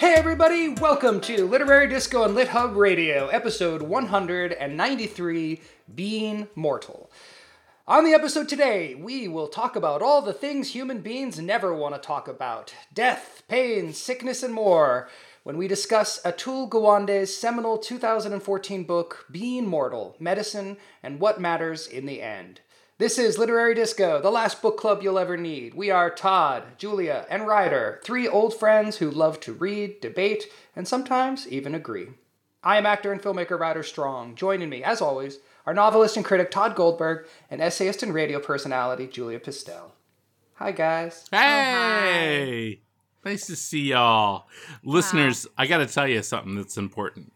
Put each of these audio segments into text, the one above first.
Hey everybody, welcome to Literary Disco and Lit Hub Radio, episode 193, Being Mortal. On the episode today, we will talk about all the things human beings never want to talk about death, pain, sickness, and more when we discuss Atul Gawande's seminal 2014 book, Being Mortal Medicine and What Matters in the End. This is Literary Disco, the last book club you'll ever need. We are Todd, Julia, and Rider, three old friends who love to read, debate, and sometimes even agree. I am actor and filmmaker Rider Strong. Joining me, as always, are novelist and critic Todd Goldberg and essayist and radio personality Julia Pistell. Hi, guys. Hey! Oh, nice to see y'all. Listeners, I got to tell you something that's important.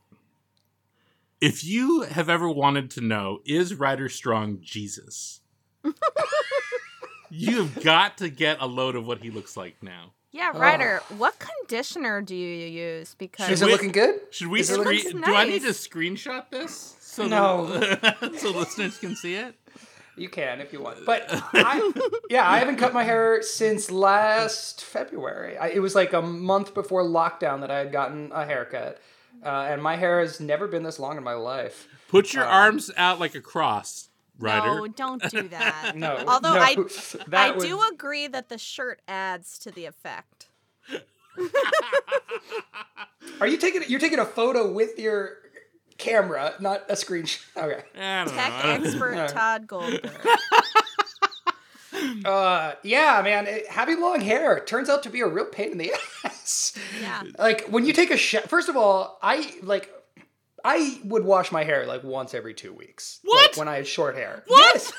If you have ever wanted to know, is Rider Strong Jesus? You've got to get a load of what he looks like now. Yeah, Rider, what conditioner do you use? Because Is it we- looking good? Should we Is it screen? looks Do I need to screenshot this so No. that- so listeners can see it? You can if you want. But I, yeah, I haven't cut my hair since last February. I, it was like a month before lockdown that I had gotten a haircut. Uh, and my hair has never been this long in my life. Put your arms out like a cross, Rider. no, don't do that. No. Although no, I, that I would- do agree that the shirt adds to the effect. Are you taking you're taking a photo with your camera, not a screenshot? Okay. Tech know. Expert Todd Goldberg. Uh, yeah, man, it, having long hair turns out to be a real pain in the ass. Yeah. Like when you take a shower. First of all, I like. I would wash my hair like once every two weeks. What? Like, when I had short hair. What? Yes.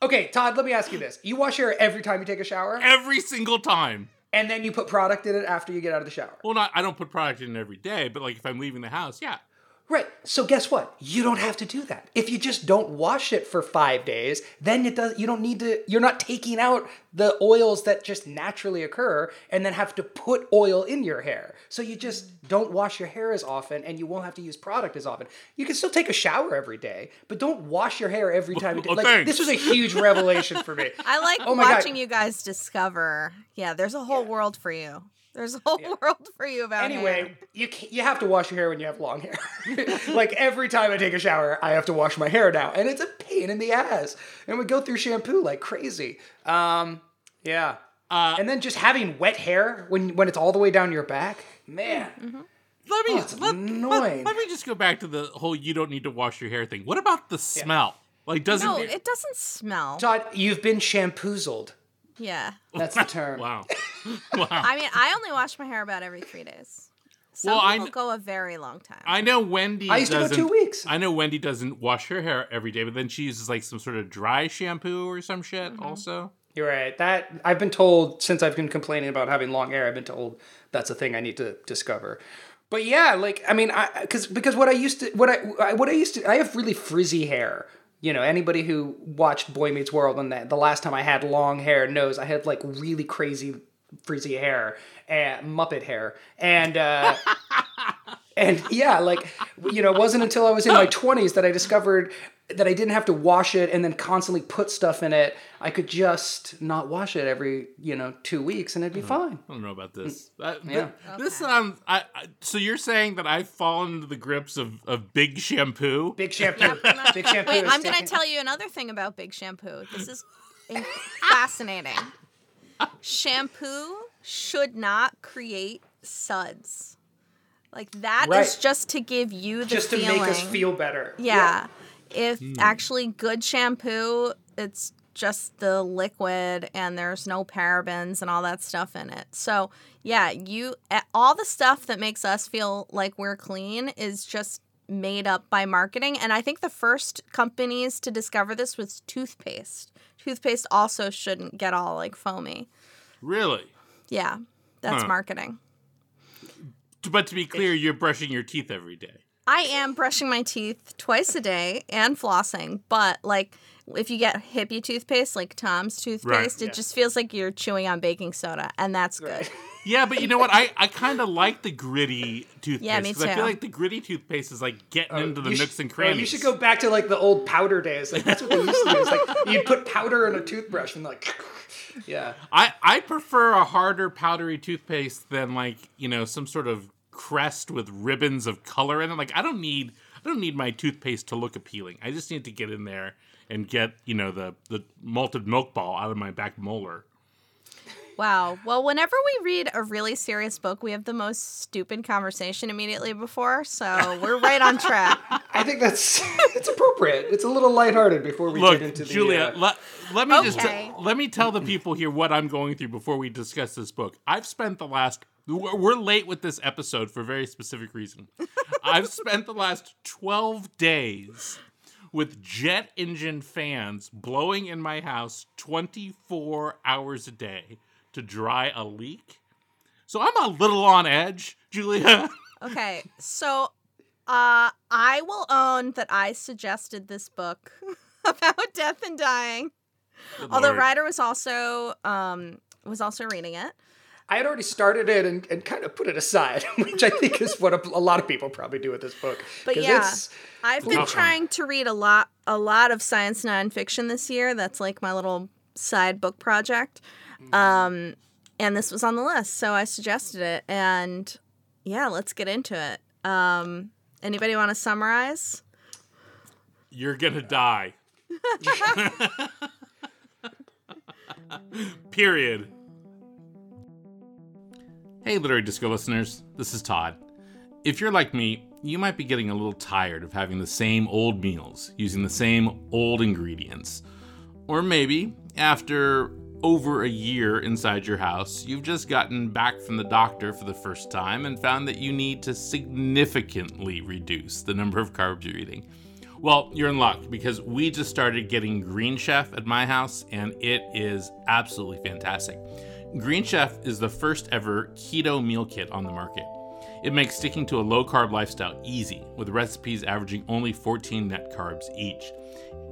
Okay, Todd. Let me ask you this: You wash your hair every time you take a shower, Every single time. and then you put product in it after you get out of the shower. Well, not I don't put product in every day, but like if I'm leaving the house, yeah. Right. So guess what? You don't have to do that. If you just don't wash it for five days, then it does. You don't need to. You're not taking out the oils that just naturally occur, and then have to put oil in your hair. So you just don't wash your hair as often, and you won't have to use product as often. You can still take a shower every day, but don't wash your hair every time. You do. Like thanks. this was a huge revelation for me. I like Oh my God. watching you guys discover. Yeah, there's a whole world for you. There's a whole world for you about hair. Anyway, you ca you have to wash your hair when you have long hair. like every time I take a shower, I have to wash my hair now, and it's a pain in the ass. And we go through shampoo like crazy. Um, yeah. Uh, and then just having wet hair when when it's all the way down your back, man. let me Oh, let, let- let me just go back to the whole you don't need to wash your hair thing. What about the smell? Like doesn't no, it- it doesn't smell. Todd, you've been shampoozled. Yeah. That's the term. Wow. wow. I mean, I only wash my hair about every three days. Some Well, I people kn- go a very long time. I know Wendy I used to go two weeks. I know Wendy doesn't wash her hair every day, but then she uses like some sort of dry shampoo or some shit Mm-hmm. also. You're right. That I've been told since I've been complaining about having long hair. I've been told that's a thing I need to discover. But yeah, like I mean, I because because what I used to what I I- what I used to I have really frizzy hair. You know, anybody who watched Boy Meets World and that the last time I had long hair knows I had like really crazy frizzy hair and Muppet hair and. uh And yeah, like you know, it wasn't until I was in my twenties that I discovered that I didn't have to wash it and then constantly put stuff in it. I could just not wash it every you know two weeks and it'd be fine. I don't know about this. Uh, th- Yeah. This sounds. I, I, so you're saying that I've fallen into the grips of, of big shampoo? Big shampoo. Big shampoo. Wait, I'm going to tell you another thing about Big Shampoo. This is fascinating. Shampoo should not create suds. Like that is Right. just to give you the just to make us feel better. Yeah. If hmm. actually good shampoo, it's just the liquid and there's no parabens and all that stuff in it. So, yeah, you all the stuff that makes us feel like we're clean is just made up by marketing and I think the first companies to discover this was toothpaste. Toothpaste also shouldn't get all like foamy. Really? Yeah. That's Huh. marketing. But to be clear, you're brushing your teeth every day. I am brushing my teeth twice a day and flossing, but like if you get hippie toothpaste, like Tom's toothpaste, it yeah. just feels like you're chewing on baking soda, and that's good. Yeah, but you know what? I, I kind of like the gritty toothpaste. Yeah, me 'cause I feel like the gritty toothpaste is like getting oh, into the You nooks should- and oh, crannies. you should go back to like the old powder days. Like that's what they used to do. It's like you'd put powder in a toothbrush and like, yeah. I, I prefer a harder powdery toothpaste than like you know some sort of crest with ribbons of color in it. Like I don't need I don't need my toothpaste to look appealing. I just need to get in there and get you know the the malted milk ball out of my back molar. Wow. Well, whenever we read a really serious book, we have the most stupid conversation immediately before, so we're right on track. I think that's it's appropriate. It's a little lighthearted before we Look, get into the. Julia, uh, let, let me just Okay. let me tell the people here what I'm going through before we discuss this book. I've spent the last we're late with this episode for a very specific reason. I've spent the last 12 days with jet engine fans blowing in my house 24 hours a day to dry a leak. So I'm a little on edge, Julia. Okay, so uh, I will own that I suggested this book about death and dying. Although. Rider was also um, was also reading it. I had already started it and, and kind of put it aside, which I think is what a, a lot of people probably do with this book. But yeah. it's- I've been Uh-uh. trying to read a lot a lot of science nonfiction this year. That's like my little side book project. Um, and this was on the list, so I suggested it. And yeah, let's get into it. Um, anybody want to summarize? You're gonna die. Period. Hey, Literary Disco listeners, this is Todd. If you're like me, you might be getting a little tired of having the same old meals, using the same old ingredients. Or maybe, after over a year inside your house, you've just gotten back from the doctor for the first time and found that you need to significantly reduce the number of carbs you're eating. Well, you're in luck because we just started getting Green Chef at my house and it is absolutely fantastic. Green Chef is the first ever keto meal kit on the market. It makes sticking to a low carb lifestyle easy, with recipes averaging only 14 net carbs each.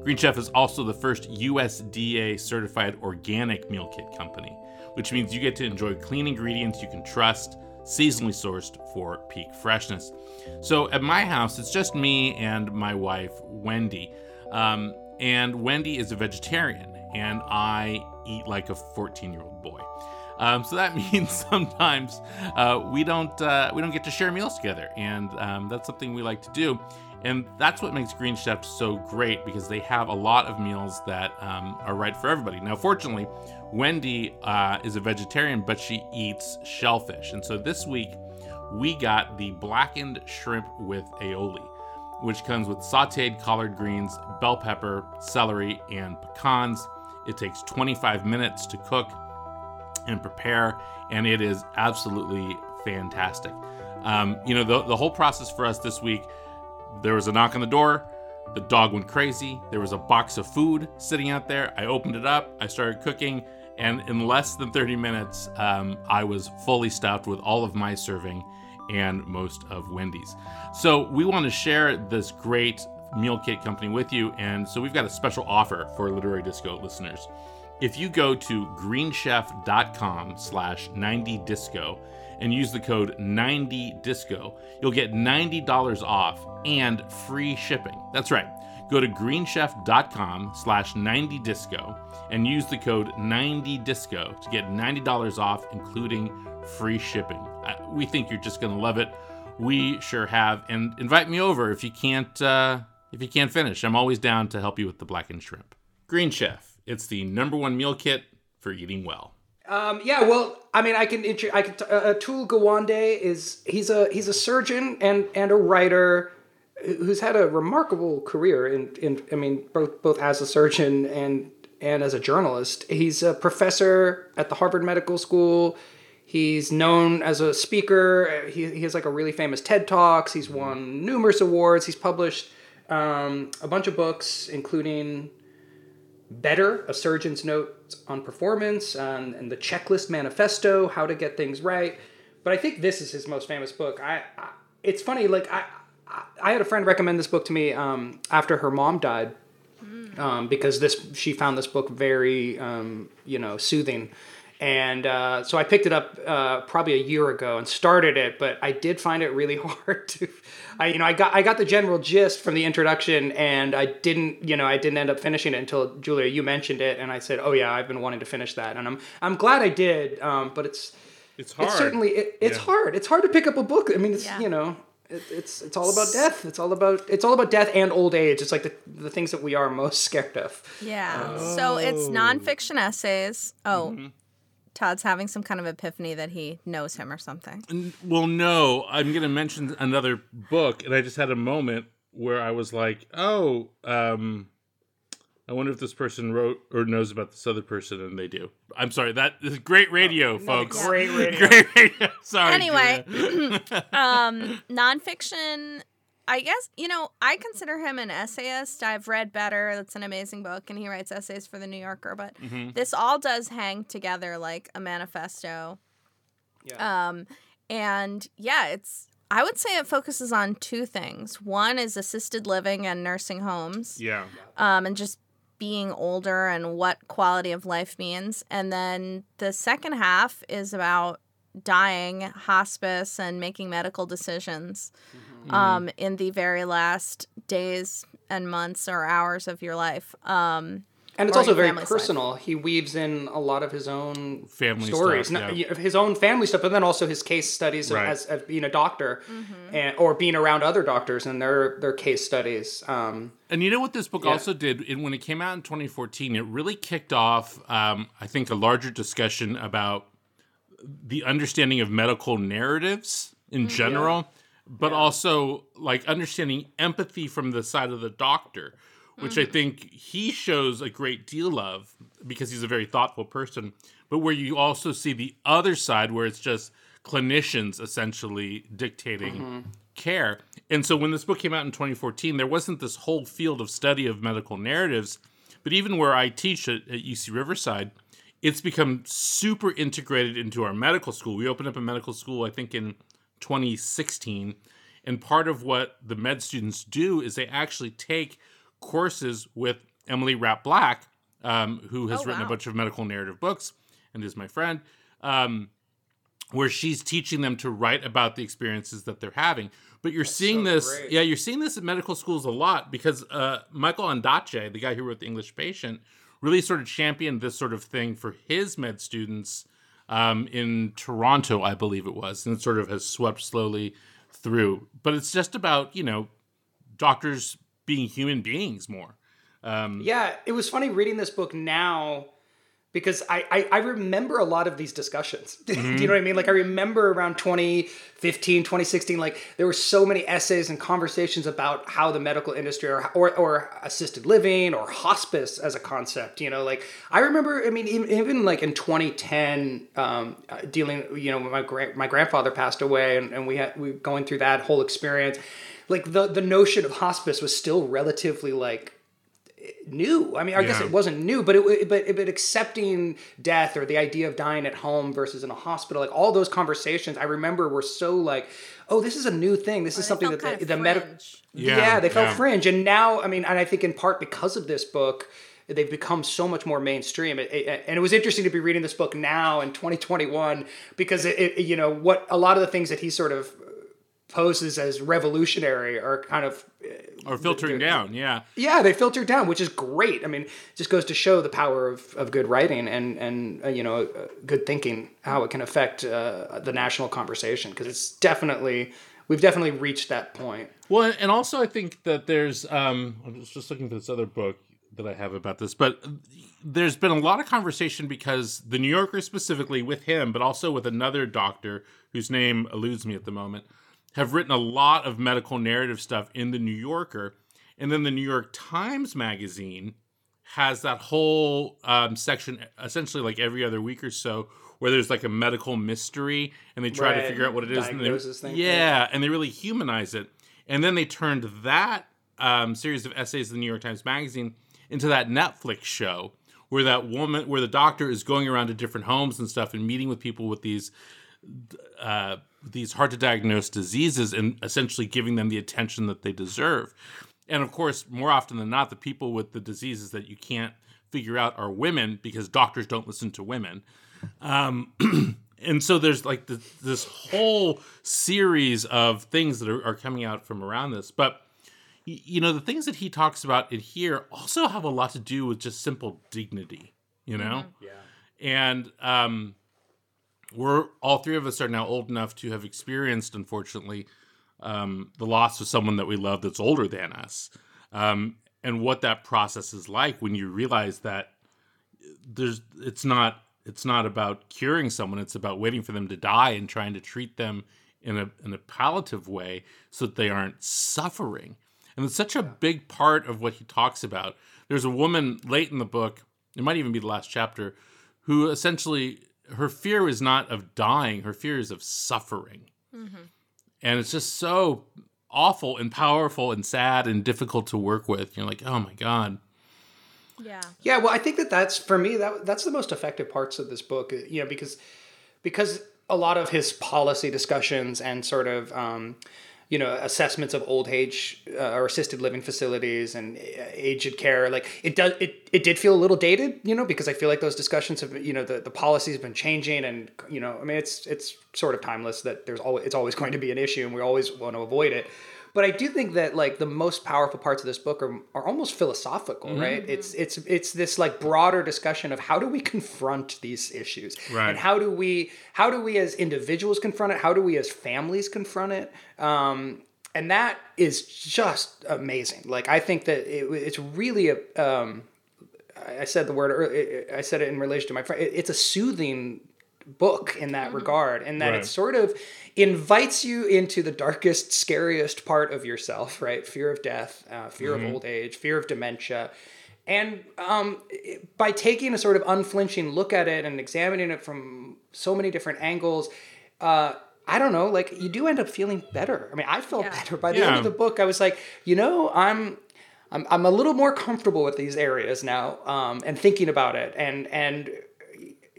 Green Chef is also the first USDA certified organic meal kit company, which means you get to enjoy clean ingredients you can trust, seasonally sourced for peak freshness. So at my house, it's just me and my wife, Wendy. Um, and Wendy is a vegetarian, and I eat like a 14 year old boy. Um, so that means sometimes uh, we don't uh, we don't get to share meals together, and um, that's something we like to do. And that's what makes Green Chef so great because they have a lot of meals that um, are right for everybody. Now, fortunately, Wendy uh, is a vegetarian, but she eats shellfish, and so this week we got the blackened shrimp with aioli, which comes with sauteed collard greens, bell pepper, celery, and pecans. It takes 25 minutes to cook and prepare, and it is absolutely fantastic. Um, you know, the, the whole process for us this week, there was a knock on the door, the dog went crazy, there was a box of food sitting out there. I opened it up, I started cooking, and in less than 30 minutes, um, I was fully stuffed with all of my serving and most of Wendy's. So we want to share this great meal kit company with you, and so we've got a special offer for Literary Disco listeners. If you go to greenchef.com slash 90disco and use the code 90disco, you'll get $90 off and free shipping. That's right. Go to greenchef.com slash 90disco and use the code 90disco to get $90 off, including free shipping. We think you're just going to love it. We sure have. And invite me over if you can't uh, if you can't finish. I'm always down to help you with the blackened shrimp. Green Chef. It's the number one meal kit for eating well. Um, yeah, well, I mean, I can. I can. Uh, Atul Gawande is he's a he's a surgeon and and a writer who's had a remarkable career in in. I mean, both both as a surgeon and and as a journalist. He's a professor at the Harvard Medical School. He's known as a speaker. He, he has like a really famous TED Talks. He's won numerous awards. He's published um, a bunch of books, including Better, a surgeon's note on performance, and, and the checklist manifesto, how to get things right. But I think this is his most famous book. I, I it's funny, like I, I, I had a friend recommend this book to me um, after her mom died, um, because this she found this book very um, you know soothing. And uh, so I picked it up uh, probably a year ago and started it, but I did find it really hard to. I you know I got I got the general gist from the introduction, and I didn't you know I didn't end up finishing it until Julia you mentioned it, and I said oh yeah I've been wanting to finish that, and I'm I'm glad I did, um, but it's It's hard. It's certainly it, it's Yeah. hard. It's hard to pick up a book. I mean, it's Yeah. you know, it, it's it's all about death. It's all about it's all about death and old age. It's like the the things that we are most scared of. Yeah. So it's Oh. nonfiction essays. Oh, Mm-hmm. Todd's having some kind of epiphany that he knows him or something. Well, no, I'm going to mention another book, and I just had a moment where I was like, "Oh, um, I wonder if this person wrote or knows about this other person," and they do. I'm sorry, that is great radio, folks. Great radio. Great radio. Sorry. Anyway. Um, nonfiction. I guess you know I consider him an essayist. I've read Better. That's an amazing book, and he writes essays for the New Yorker. But Mm-hmm. this all does hang together like a manifesto. Yeah. Um, and yeah, it's. I would say it focuses on two things. One is assisted living and nursing homes. yeah. um, and just being older and what quality of life means. And then the second half is about dying, hospice, and making medical decisions um, in the very last days and months or hours of your life. Um, and it's also very family's life. personal. He weaves in a lot of his own Family stories, stuff, yeah. his own family stuff, but then also his case studies of- Right. as, as being a doctor, Mm-hmm. and or being around other doctors and their their case studies. Um, And you know what this book Yeah. also did? It, when it came out in 2014, it really kicked off, um, I think, a larger discussion about the understanding of medical narratives in general, but also like understanding empathy from the side of the doctor, which I mm. think he shows a great deal of because he's a very thoughtful person, but where you also see the other side where it's just clinicians essentially dictating mm-hmm. care. And so when this book came out in 2014, there wasn't this whole field of study of medical narratives. But even where I teach at, at UC Riverside, it's become super integrated into our medical school. We opened up a medical school, I think, in 2016. And part of what the med students do is they actually take courses with Emily Rapp Black, um, who has Oh, written a bunch of medical narrative books and is my friend. Um, where she's teaching them to write about the experiences that they're having. But you're seeing so this, great. yeah, you're seeing this at medical schools a lot because uh, Michael Ondaatje, the guy who wrote The English Patient, really sort of championed this sort of thing for his med students um, in Toronto, I believe it was, and it sort of has swept slowly through. But it's just about you know doctors being human beings more. Um, Yeah, it was funny reading this book now because I, I, I remember a lot of these discussions. Do you know what I mean? Like I remember around 2015, 2016, like there were so many essays and conversations about how the medical industry or, or, or assisted living or hospice as a concept, you know, like I remember, I mean, even, even like in 2010, um, uh, dealing, you know, my, gra- my grandfather passed away and, and we had, we were going through that whole experience. Like the, the notion of hospice was still relatively like new. I mean, I guess it wasn't new, but it but but accepting death or the idea of dying at home versus in a hospital, like all those conversations, I remember were so like, oh, this is a new thing. This is something that the, the medical yeah, Yeah, they felt yeah. fringe, and now I mean, and I think in part because of this book. They've become so much more mainstream, It- it- and it was interesting to be reading this book now in 2021 because it, it, you know, what a lot of the things that he sort of poses as revolutionary are kind of or filtering down, yeah. yeah, they filter down, which is great. I mean, just goes to show the power of, of good writing and and uh, you know uh, good thinking, how it can affect uh, the national conversation. Because it's definitely we've definitely reached that point. Well, and also I think that there's um I was just looking for this other book that I have about this, but there's been a lot of conversation because the New Yorker specifically with him, but also with another doctor whose name eludes me at the moment, have written a lot of medical narrative stuff in the New Yorker, and then the New York Times magazine has that whole um, section essentially like every other week or so where there's like a medical mystery and they try to figure out what it is and they- yeah and they really humanize it. And then they turned that um, series of essays in the new york times magazine into that netflix show where that woman where the doctor is going around to different homes and stuff and meeting with people with these uh, these hard to diagnose diseases and essentially giving them the attention that they deserve. And of course, more often than not, the people with the diseases that you can't figure out are women because doctors don't listen to women. Um, and so there's like this, this whole series of things that are, are coming out from around this. But you know, the things that he talks about in here also have a lot to do with just simple dignity, you know? Yeah. And um, we're all three of us are now old enough to have experienced, unfortunately, um, the loss of someone that we love that's older than us, um, and what that process is like when you realize that there's it's not it's not about curing someone; it's about waiting for them to die and trying to treat them in a in a palliative way so that they aren't suffering. And it's such a big part of what he talks about. There's a woman late in the book, it might even be the last chapter, who essentially her fear is not of dying, her fear is of suffering. And it's just so awful and powerful and sad and difficult to work with. You're like, oh my God. Yeah. Yeah, well, I think that that's for me that that's the most effective parts of this book. You know, because because a lot of his policy discussions and sort of um, you know assessments of old age uh, or assisted living facilities and uh, aged care, like it does it it did feel a little dated, you know, because I feel like those discussions have you know the the policies have been changing and you know I mean it's it's sort of timeless that there's always it's always going to be an issue and we always want to avoid it. But I do think that like the most powerful parts of this book are, are almost philosophical, right? It's it's it's this like broader discussion of how do we confront these issues, Right. and how do we how do we as individuals confront it? How do we as families confront it? Um, and that is just amazing. Like I think that it, it's really a. Um, I I said the word. earlier- I said it in relation to my friend. It's a soothing book in that regard, and that Right. it sort of invites you into the darkest, scariest part of yourself. Right, fear of death, uh, fear of old age, fear of dementia. And um, by taking a sort of unflinching look at it and examining it from so many different angles, uh, I don't know, like you do end up feeling better. I mean, I felt Yeah. better by the end of the book. I was like, you know, I'm I'm, I'm a little more comfortable with these areas now um, and thinking about it and and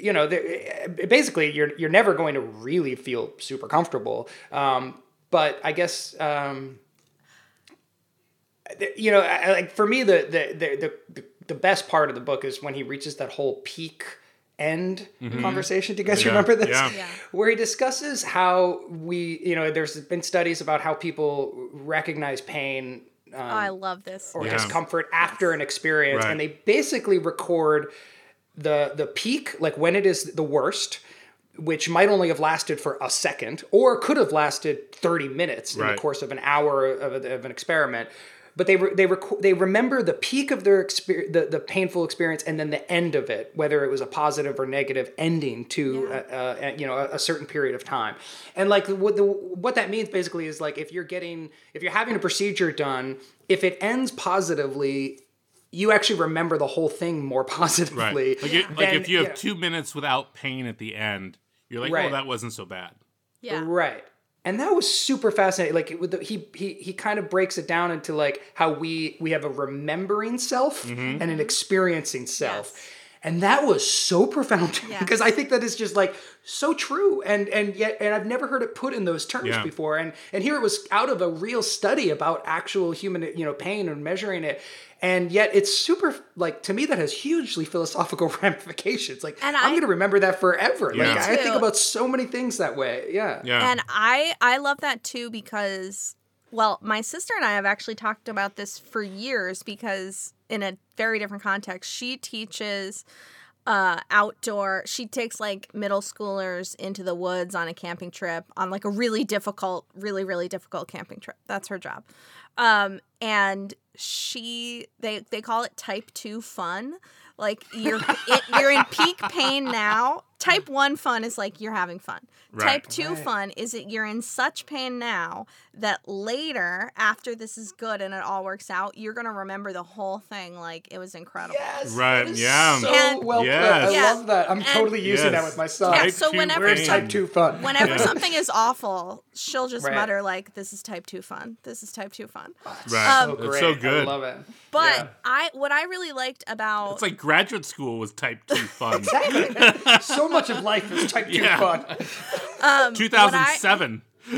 you know there- basically you're you're never going to really feel super comfortable um, but I guess um, th- you know I, I- like for me the the, the the the best part of the book is when he reaches that whole peak end conversation. Do you guys Mm-hmm. Yeah, remember this? yeah. Yeah. Where he discusses how we, you know, there's been studies about how people recognize pain Oh, I love this. or Yeah. discomfort after an experience, Right. and they basically record the the peak, like when it is the worst, which might only have lasted for a second, or could have lasted thirty minutes in Right. the course of an hour of, a, of an experiment. But they re- they rec- they remember the peak of their experience, the, the painful experience, and then the end of it, whether it was a positive or negative ending to Yeah. uh, uh, you know a, a certain period of time. And like what the, what that means basically is like if you're getting if you're having a procedure done, if it ends positively, you actually remember the whole thing more Right. positively. Like, it, like if you have yeah. two minutes without pain at the end, you're like, Right. oh, that wasn't so bad. Yeah. Right. And that was super fascinating. Like with the, he he he kind of breaks it down into like how we we have a remembering self Mm-hmm. and an experiencing self. Yes. And that was so profound Yeah. because I think that is just like so true and and yet and I've never heard it put in those terms Yeah. before and and here it was out of a real study about actual human you know pain and measuring it and yet it's super like to me that has hugely philosophical ramifications like And I'm going to remember that forever Yeah. like I think about so many things that way yeah Yeah. And I I love that too because well, my sister and I have actually talked about this for years because in a very different context, she teaches uh outdoor she takes like middle schoolers into the woods on a camping trip on like a really difficult really really difficult camping trip. That's her job. Um and she they they call it type 2 fun. Like you're it, you're in peak pain now type 1 fun is like you're having fun Right. type 2 fun is that you're in such pain now that later after this is good and it all works out you're going to remember the whole thing like it was incredible Yes. Right, that is yeah. So And- well Yes. put. I Yeah. love that. I'm totally using that with my son. Yeah, Type so two whenever brain. It's some- type two fun. whenever Yeah. something is awful she'll just Right. mutter like this is type 2 fun this is type 2 fun Right. Um, so It's great. so good. I love it. but Yeah. i what i really liked about It's like graduate school was type two fun. Exactly. so much of life is type two Yeah. fun. um, what I- 2007.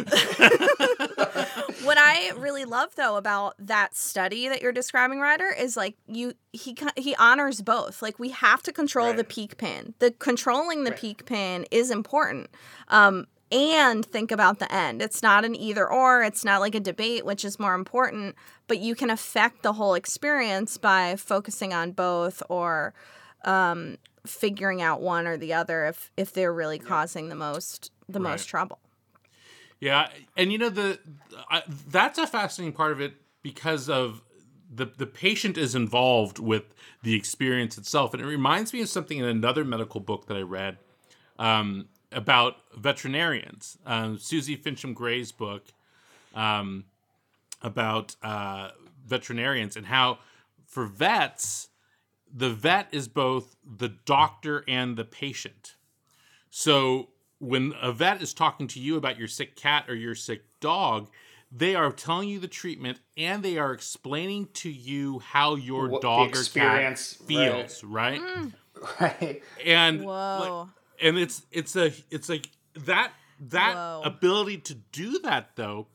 what I really love though about that study that you're describing, Rider, is like you he ki- he honors both. Like we have to control the peak end. The controlling the Right. peak end is important. Um, and think about the end. It's not an either or. It's not like a debate, which is more important. But you can affect the whole experience by focusing on both or um, figuring out one or the other if if they're really causing the most the Right. most trouble. Yeah, and you know the I, that's a fascinating part of it because of the the patient is involved with the experience itself, and it reminds me of something in another medical book that I read um, about veterinarians. Um, Suzy Fincham Gray's book um, about uh, veterinarians and how for vets the vet is both the doctor and the patient. So when a vet is talking to you about your sick cat or your sick dog, they are telling you the treatment and they are explaining to you how your What dog or cat experience, right. feels, right? right. Mm. And like, Whoa. and it's it's a it's like that that Whoa. ability to do that though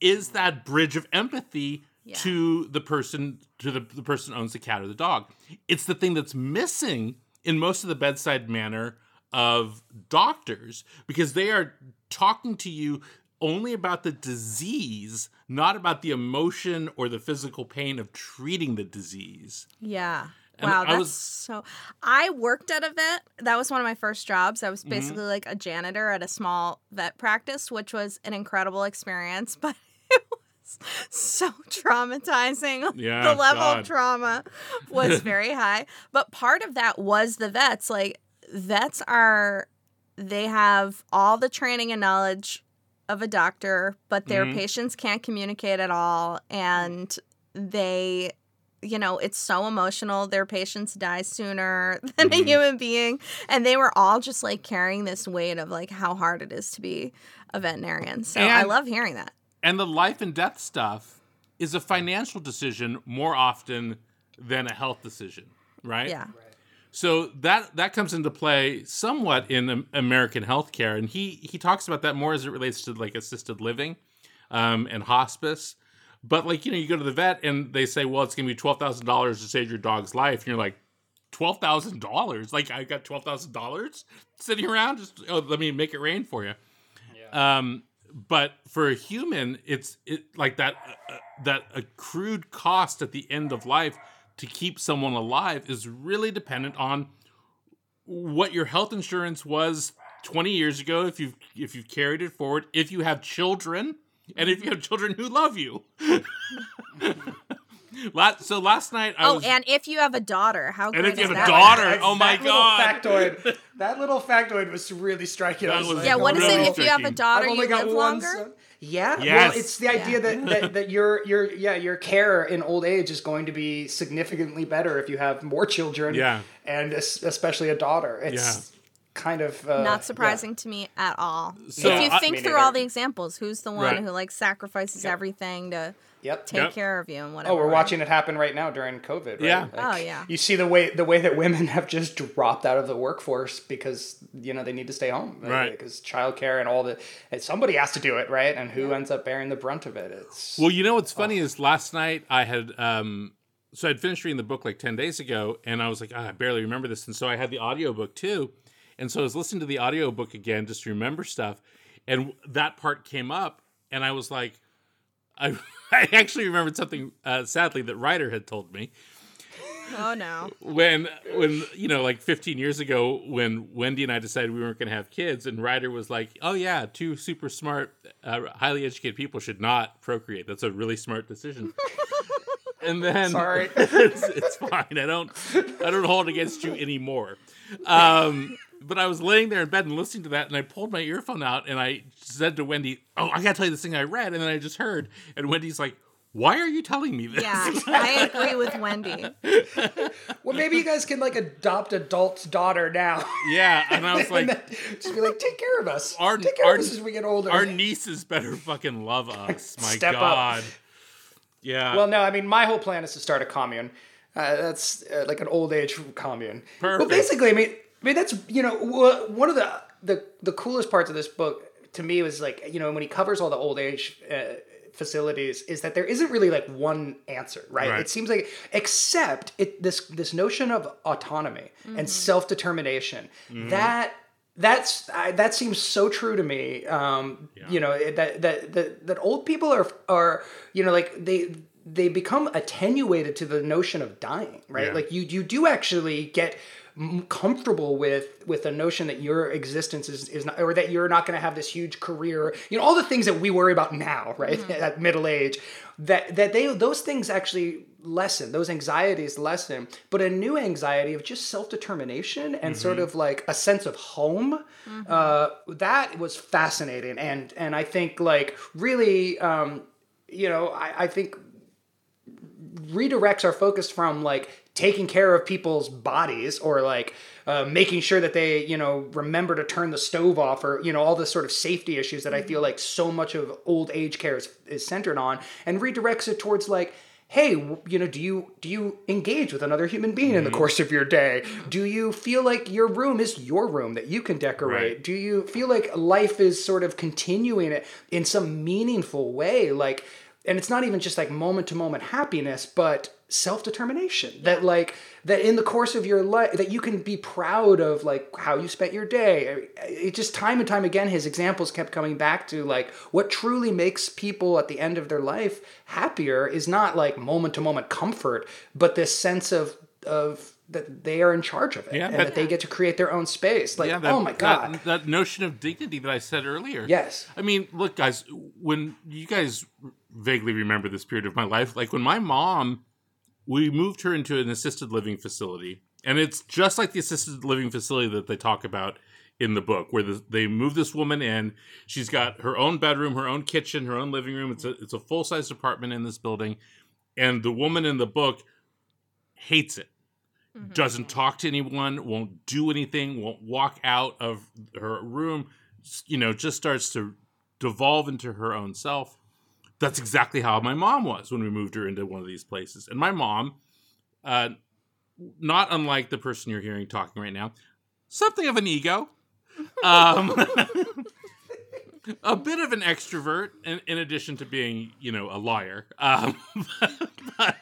is that bridge of empathy Yeah. to the person to the, the person who owns the cat or the dog it's the thing that's missing in most of the bedside manner of doctors because they are talking to you only about the disease not about the emotion or the physical pain of treating the disease Yeah. And wow, I that's was- so. I worked at a vet. That was one of my first jobs. I Mm-hmm. was basically like a janitor at a small vet practice, which was an incredible experience, but it so traumatizing. Yeah, the level God. of trauma was very high. But part of that was the vets. Like, vets are, they have all the training and knowledge of a doctor, but their Mhm. patients can't communicate at all. And they, you know, it's so emotional. Their patients die sooner than a Mhm. human being. And they were all just like carrying this weight of like how hard it is to be a veterinarian. So I love hearing that. And the life and death stuff is a financial decision more often than a health decision, right? Yeah. So that that comes into play somewhat in Am- American healthcare, and he he talks about that more as it relates to like assisted living um, and hospice. But like you know, you go to the vet and they say, well, it's going to be twelve thousand dollars to save your dog's life, and you're like, twelve thousand dollars? Like I got twelve thousand dollars sitting around? Just oh, let me make it rain for you. Um, but for a human, it's it like that uh, that accrued cost at the end of life to keep someone alive is really dependent on what your health insurance was 20 years ago if you've if you've carried it forward if you have children and if you have children who love you last, so last night i Oh, was and if you have a daughter, how And great if you is have a that? daughter, That- oh my that little God. Factoid. That little factoid was really striking. Was was like, Yeah, what is really it? If you have a daughter, I've only you got live one longer. son. Yeah. Yes. Well, it's the idea Yeah. that, that that your your yeah your care in old age is going to be significantly better if you have more children. Yeah. And especially a daughter. It's kind of uh, Not surprising to me at all. So if you I- think through all the examples, who's the one Right. who like sacrifices everything to Yeah. Yep. take Yep. care of you and whatever? Oh, we're way? watching it happen right now during COVID. Right? Yeah. Oh, yeah. You see the way the way that women have just dropped out of the workforce because you know they need to stay home, Right. Because childcare and all the and somebody has to do it, right? And who ends up bearing the brunt of it? It's Well, you know what's funny is last night I had um so I'd finished reading the book like 10 days ago and I was like, "Ah, I barely remember this. And so I had the audiobook too. And so I was listening to the audiobook again just to remember stuff. And that part came up and I was like I I actually remembered something uh, sadly that Rider had told me Oh no. when when you know like 15 years ago when Wendy and I decided we weren't going to have kids and Rider was like, "Oh yeah, two super smart uh, highly educated people should not procreate. That's a really smart decision." and then Sorry. it's, it's fine. I don't I don't hold against you anymore. Um but I was laying there in bed and listening to that, and I pulled my earphone out and I said to Wendy, "Oh, I gotta tell you this thing I read." And then I just heard, and Wendy's like, "Why are you telling me this?" Yeah, I agree with Wendy. well, maybe you guys can like adopt adult's daughter now. yeah. And I was like, just be like, take care of us. Our- take care our- of us as we get older. Our nieces better fucking love us. My Step up. God. Yeah. well, no, I mean, my whole plan is to start a commune. Uh, that's uh, like an old age commune. Perfect. Well, basically, I mean, I mean that's you know one of the the the coolest parts of this book to me was like you know when he covers all the old age. Uh, facilities is that there isn't really like one answer right, Right. it seems like except it this this notion of autonomy and self-determination that that's I, that seems so true to me um you know that, that that that old people are are you know like they they become attenuated to the notion of dying right Yeah. like you you do actually get m- comfortable with with the notion that your existence is, is not or that you're not going to have this huge career you know all the things that we worry about now right at middle age that that they those things actually lessen those anxieties lessen but a new anxiety of just self-determination and sort of like a sense of home uh, that was fascinating and and i think like really um, you know I, I think redirects our focus from like taking care of people's bodies or like uh, making sure that they you know remember to turn the stove off or you know all the sort of safety issues that i feel like so much of old age care is, is centered on and redirects it towards like hey you know do you do you engage with another human being in the course of your day? Do you feel like your room is your room that you can decorate? Right. do you feel like life is sort of continuing it in some meaningful way? Like and it's not even just like moment to moment happiness but self-determination. That like that in the course of your life that you can be proud of like how you spent your day. It just time and time again his examples kept coming back to like what truly makes people at the end of their life happier is not like moment to moment comfort but this sense of of that they are in charge of it Yeah, and that- that they get to create their own space like yeah, that, oh my god That, that notion of dignity that I said earlier. yes I mean, look, guys, when you guys vaguely remember this period of my life, like when my mom, we moved her into an assisted living facility, and it's just like the assisted living facility that they talk about in the book, where the, they move this woman in. She's got her own bedroom, her own kitchen, her own living room. It's a it's a full size apartment in this building, and the woman in the book hates it doesn't talk to anyone, won't do anything, won't walk out of her room, you know, just starts to devolve into her own self. That's exactly how my mom was when we moved her into one of these places. And my mom, uh, not unlike the person you're hearing talking right now, something of an ego, um, a bit of an extrovert, in, in addition to being, you know, a liar. Um, but,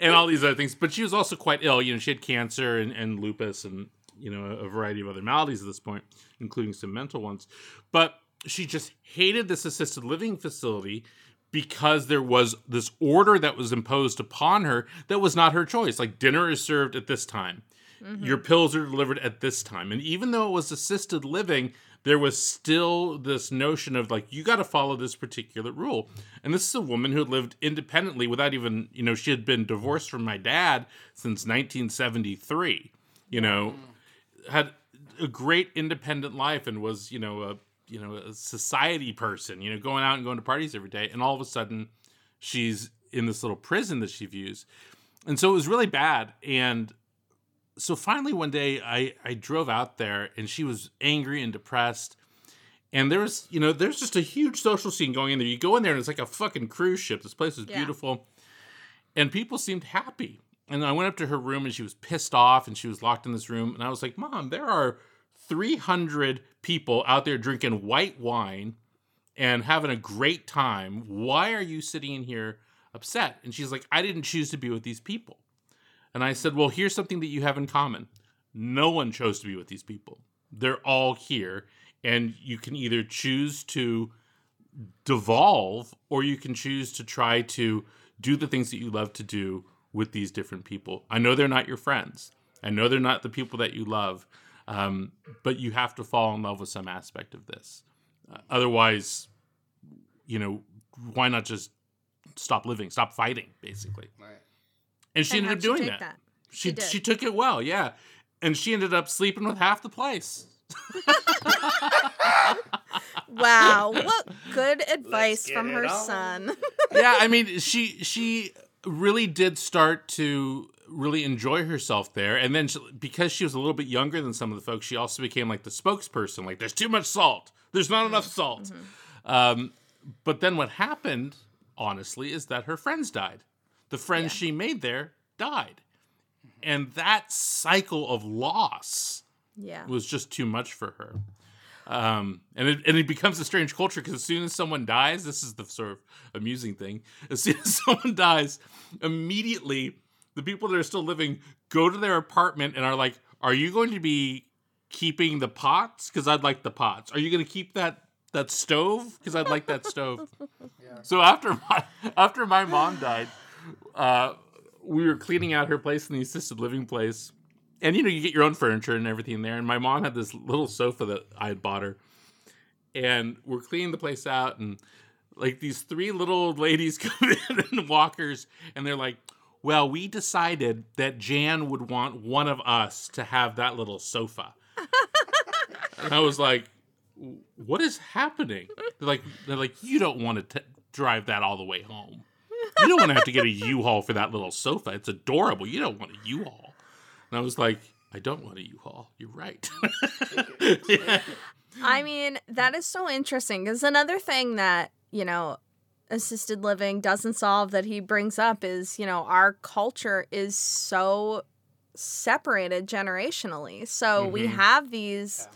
and all these other things. But she was also quite ill. You know, she had cancer and, and lupus and, you know, a variety of other maladies at this point, including some mental ones. But she just hated this assisted living facility because there was this order that was imposed upon her that was not her choice. Like dinner is served at this time. Mm-hmm. Your pills are delivered at this time. And even though it was assisted living, there was still this notion of like, you got to follow this particular rule. And this is a woman who had lived independently without even, you know, she had been divorced from my dad since 1973, you know, had a great independent life and was, you know, a, you know, a society person, you know, going out and going to parties every day. And all of a sudden she's in this little prison that she views. And so it was really bad. And so finally one day I, I drove out there and she was angry and depressed. And there was you know there's just a huge social scene going in there. You go in there and it's like a fucking cruise ship. This place was Yeah. beautiful. And people seemed happy. And i went up to her room and she was pissed off and she was locked in this room. And i was like mom there are 300 people out there drinking white wine and having a great time. Why are you sitting in here upset? And she's like i didn't choose to be with these people and I said, Well, here's something that you have in common. No one chose to be with these people. They're all here. And you can either choose to devolve or you can choose to try to do the things that you love to do with these different people. I know they're not your friends, I know they're not the people that you love, um, but you have to fall in love with some aspect of this. Uh, otherwise, you know, why not just stop living, stop fighting, basically? Right. And she And ended up how'd she doing that. that? She She she took it well, yeah. And she ended up sleeping with half the place. Wow, what good advice from her on. son. yeah, I mean, she she really did start to really enjoy herself there, and then she, because she was a little bit younger than some of the folks, she also became like the spokesperson. Like, there's too much salt. There's not enough salt. Um, but then what happened, honestly, is that her friends died. The friends she made there died, and that cycle of loss yeah. was just too much for her. Um, and it and it becomes a strange culture because as soon as someone dies, this is the sort of amusing thing. As soon as someone dies, immediately the people that are still living go to their apartment and are like, "Are you going to be keeping the pots? Because I'd like the pots. Are you going to keep that that stove? Because I'd like that stove." So after my after my mom died, uh, we were cleaning out her place in the assisted living place, and you know you get your own furniture and everything there. And my mom had this little sofa that I had bought her, and we're cleaning the place out, and like these three little old ladies come in in walkers, and they're like, "Well, we decided that Jan would want one of us to have that little sofa," and I was like, "What is happening?" They're like, "They're like, you don't want to drive that all the way home." You don't want to have to get a U-Haul for that little sofa. It's adorable. You don't want a U-Haul. And I was like, I don't want a U-Haul. You're right. yeah. I mean, that is so interesting because another thing that, you know, assisted living doesn't solve that he brings up is, you know, our culture is so separated generationally. So we Mhm. have these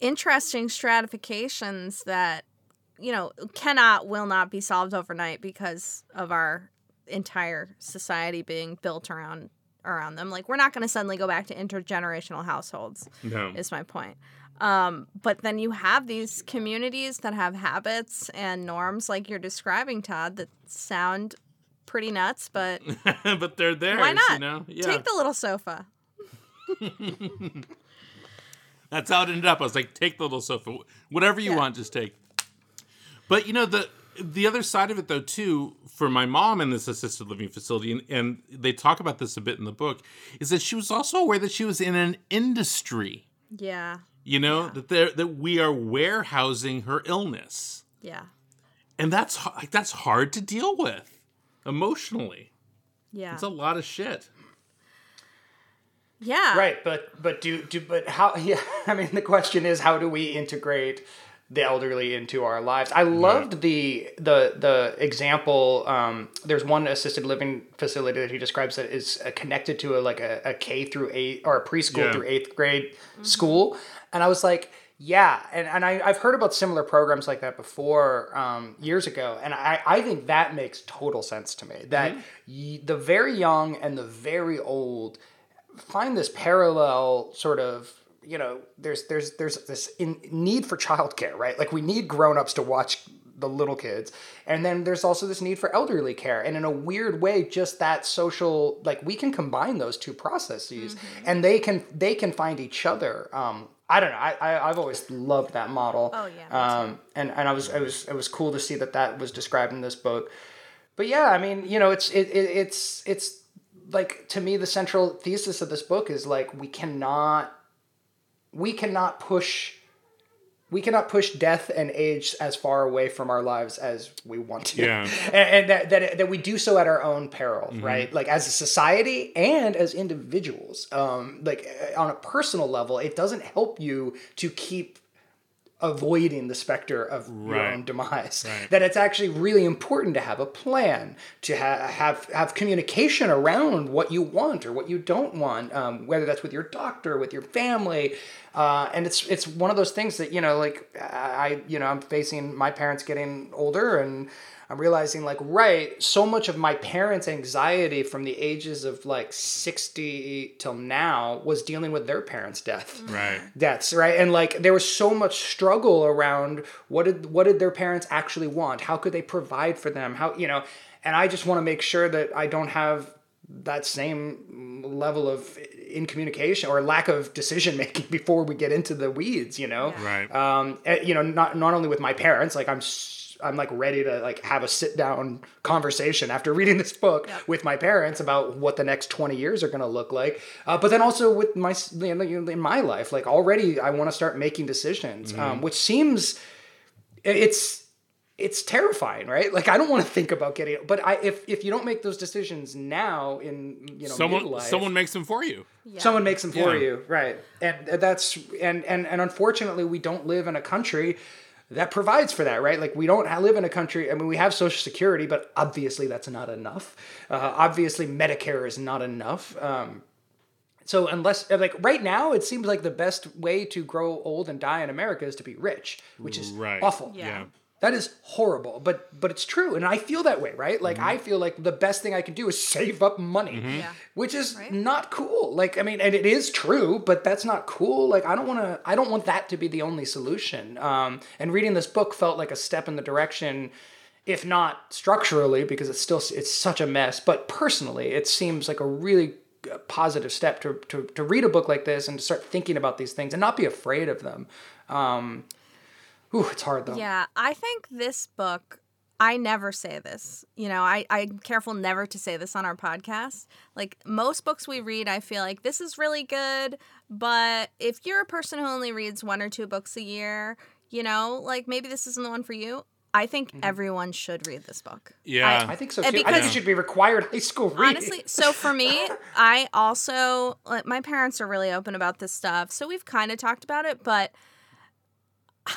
interesting stratifications that, you know, cannot, will not be solved overnight because of our entire society being built around around them. Like we're not going to suddenly go back to intergenerational households No. is my point. Um, but then you have these communities that have habits and norms like you're describing, Tod, that sound pretty nuts, but but they're there. why not? You know? Yeah. Take the little sofa. That's how it ended up. I was like, take the little sofa, whatever you Yeah. want, just take. But you know the the other side of it though too, for my mom in this assisted living facility, and, and they talk about this a bit in the book, is that she was also aware that she was in an industry. Yeah. You know that there that we are warehousing her illness, Yeah. and that's like that's hard to deal with emotionally. Yeah. It's a lot of shit. yeah. Right, but but do do but how? Yeah, I mean the question is how do we integrate the elderly into our lives? I loved the the the example. Um, there's one assisted living facility that he describes that is uh, connected to a like a, a K through eight or a preschool Yeah. through eighth grade school, and I was like. Yeah, and, and I, I've heard about similar programs like that before um, years ago, and I, I think that makes total sense to me. That y- the very young and the very old find this parallel sort of you know there's there's there's this in need for childcare right like we need grown-ups to watch the little kids and then there's also this need for elderly care and in a weird way just that social like we can combine those two processes and they can they can find each other um I don't know. I, I I've always loved that model. Oh, yeah, Um, and and I was it was it was cool to see that that was described in this book. But yeah, I mean, you know, it's it, it it's it's like to me the central thesis of this book is like we cannot we cannot push we cannot push death and age as far away from our lives as we want to. Yeah. and, and that, that that we do so at our own peril right? Like as a society and as individuals um like on a personal level it doesn't help you to keep avoiding the specter of your own demise Right. that it's actually really important to have a plan to ha- have have communication around what you want or what you don't want um, whether that's with your doctor with your family uh, and it's it's one of those things that you know like I you know I'm facing my parents getting older and I'm realizing like right so much of my parents anxiety from the ages of like 60 till now was dealing with their parents death. Right. deaths right? And like there was so much struggle around what did what did their parents actually want? How could they provide for them? How you know and i just want to make sure that i don't have that same level of incommunication or lack of decision making before we get into the weeds you know? Right. um eh, you know not not only with my parents like i'm i'm like ready to like have a sit down conversation after reading this book with my parents about what the next 20 years are going to look like. Uh, but then also with my you know, in my life like already i want to start making decisions um, which seems it's it's terrifying right like i don't want to think about getting it, but i if if you don't make those decisions now in you know Someone midlife, someone makes them for you. Yeah. someone makes them for Yeah. you right and that's and and and unfortunately we don't live in a country that provides for that right like we don't live in a country i mean we have social security but obviously that's not enough uh, obviously medicare is not enough um, so unless like right now it seems like the best way to grow old and die in america is to be rich which is Right. awful Yeah. Yeah. that is horrible, but but it's true, and I feel that way, right? Like I feel like the best thing I can do is save up money, Yeah. which is Right. not cool. Like I mean, and it is true, but that's not cool. Like I don't want to. I don't want that to be the only solution. Um, and reading this book felt like a step in the direction, if not structurally, because it's still it's such a mess. But personally, it seems like a really positive step to, to to read a book like this and to start thinking about these things and not be afraid of them. Um, ooh, it's hard though. Yeah, I think this book, I never say this. You know, I, I'm careful never to say this on our podcast. Like most books we read, I feel like this is really good. But if you're a person who only reads one or two books a year, you know, like maybe this isn't the one for you. I think Mm-hmm. everyone should read this book. Yeah. I think so And too. I because- think it should be required high school reading. Honestly, so for me, I also like my parents are really open about this stuff, so we've kind of talked about it, but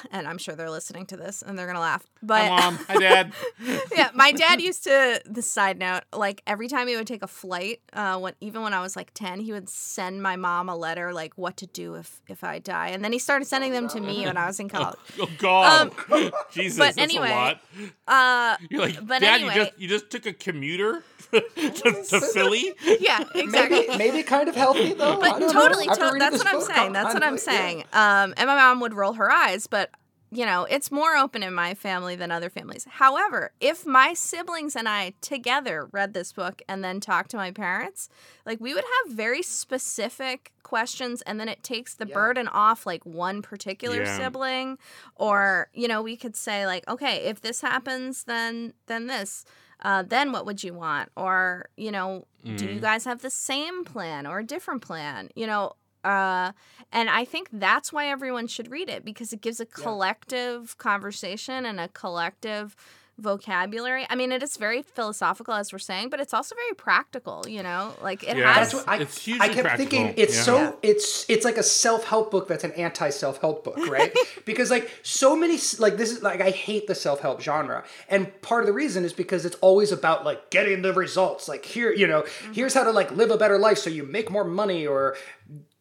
and I'm sure they're listening to this and they're gonna laugh. But Hi, mom. Hi, dad. yeah, my dad used to. The side note, like every time he would take a flight, uh, when even when I was like ten, he would send my mom a letter like what to do if if I die, and then he started sending them to me when I was in college. Oh God. Um, Jesus, but that's anyway, a lot. Uh, You're like, but Dad, anyway- you just you just took a commuter to, to Philly. yeah, exactly. maybe maybe kind of healthy though. But don't totally, to- that's what I'm book, saying. That's what I'm kinda yeah. saying. Um, and my mom would roll her eyes, but you know, it's more open in my family than other families. However, if my siblings and I together read this book and then talked to my parents, like we would have very specific questions and then it takes the Yeah. burden off like one particular Yeah. sibling or you know, we could say like, okay, if this happens then then this uh, then what would you want? Or, you know, do you Mhm. guys have the same plan or a different plan? You know, uh, and I think that's why everyone should read it because it gives a collective conversation and a collective vocabulary. I mean, it is very philosophical, as we're saying, but it's also very practical. You know, like it Yeah. has. That's I, It's hugely I kept practical. thinking it's Yeah. so it's it's like a self help book that's an anti self help book, right? because like so many like this is like I hate the self help genre, and part of the reason is because it's always about like getting the results. Like here, you know, Mm-hmm. here's how to like live a better life so you make more money or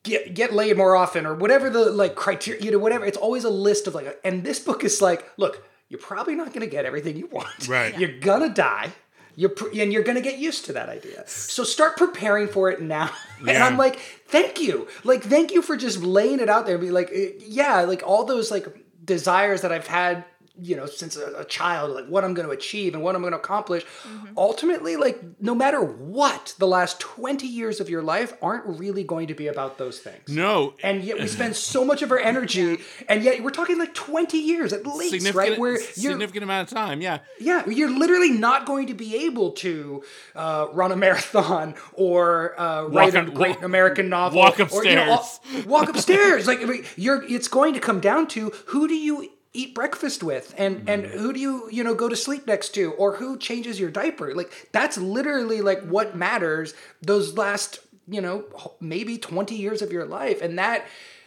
get get laid more often or whatever the like criteria, you know, whatever. It's always a list of like, and this book is like, look, you're probably not going to get everything you want. Right. You're gonna die. You're pr- and you're gonna get used to that idea. So start preparing for it now. And I'm like, thank you. Like, thank you for just laying it out there and be like, eh, yeah, like all those like desires that I've had, you know, since a, a child, like what I'm going to achieve and what I'm going to accomplish. Ultimately, like no matter what, the last 20 years of your life aren't really going to be about those things. No, And yet we spend so much of our energy, and yet we're talking like 20 years at least, significant, right? Where you're significant amount of time. Yeah. yeah, you're literally not going to be able to uh, run a marathon or uh, write a great walk- American novel. walk Or, you know, upstairs. walk upstairs. Like you're, it's going to come down to who do you eat breakfast with, and and Mm-hmm. who do you you know go to sleep next to, or who changes your diaper. Like that's literally like what matters. Those last you know maybe 20 years of your life, and that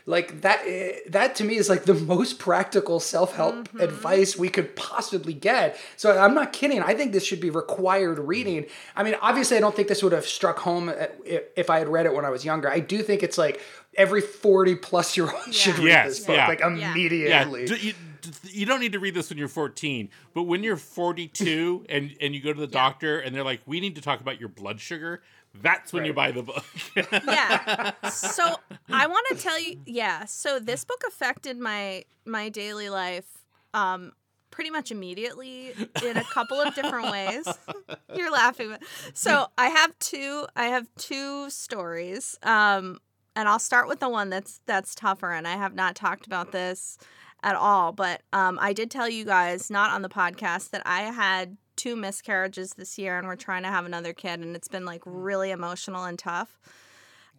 like that eh, that to me is like the most practical self-help advice we could possibly get. So i'm not kidding. I think this should be required reading. I mean obviously i don't think this would have struck home if if i had read it when i was younger. I do think it's like every 40 plus year old should read Yes, this book yeah. like Yeah. Yeah, immediately. D- you, don't need to read this when you're 14, but when you're 42 and and you go to the doctor and they're like, "We need to talk about your blood sugar," that's when you buy the book. yeah. So I want to tell you, yeah. So this book affected my my daily life, um, pretty much immediately in a couple of different ways. You're laughing, so I have two. I have two stories, um, and I'll start with the one that's that's tougher. And I have not talked about this at all, but um, I did tell you guys not on the podcast that I had two miscarriages this year, and we're trying to have another kid, and it's been like really emotional and tough.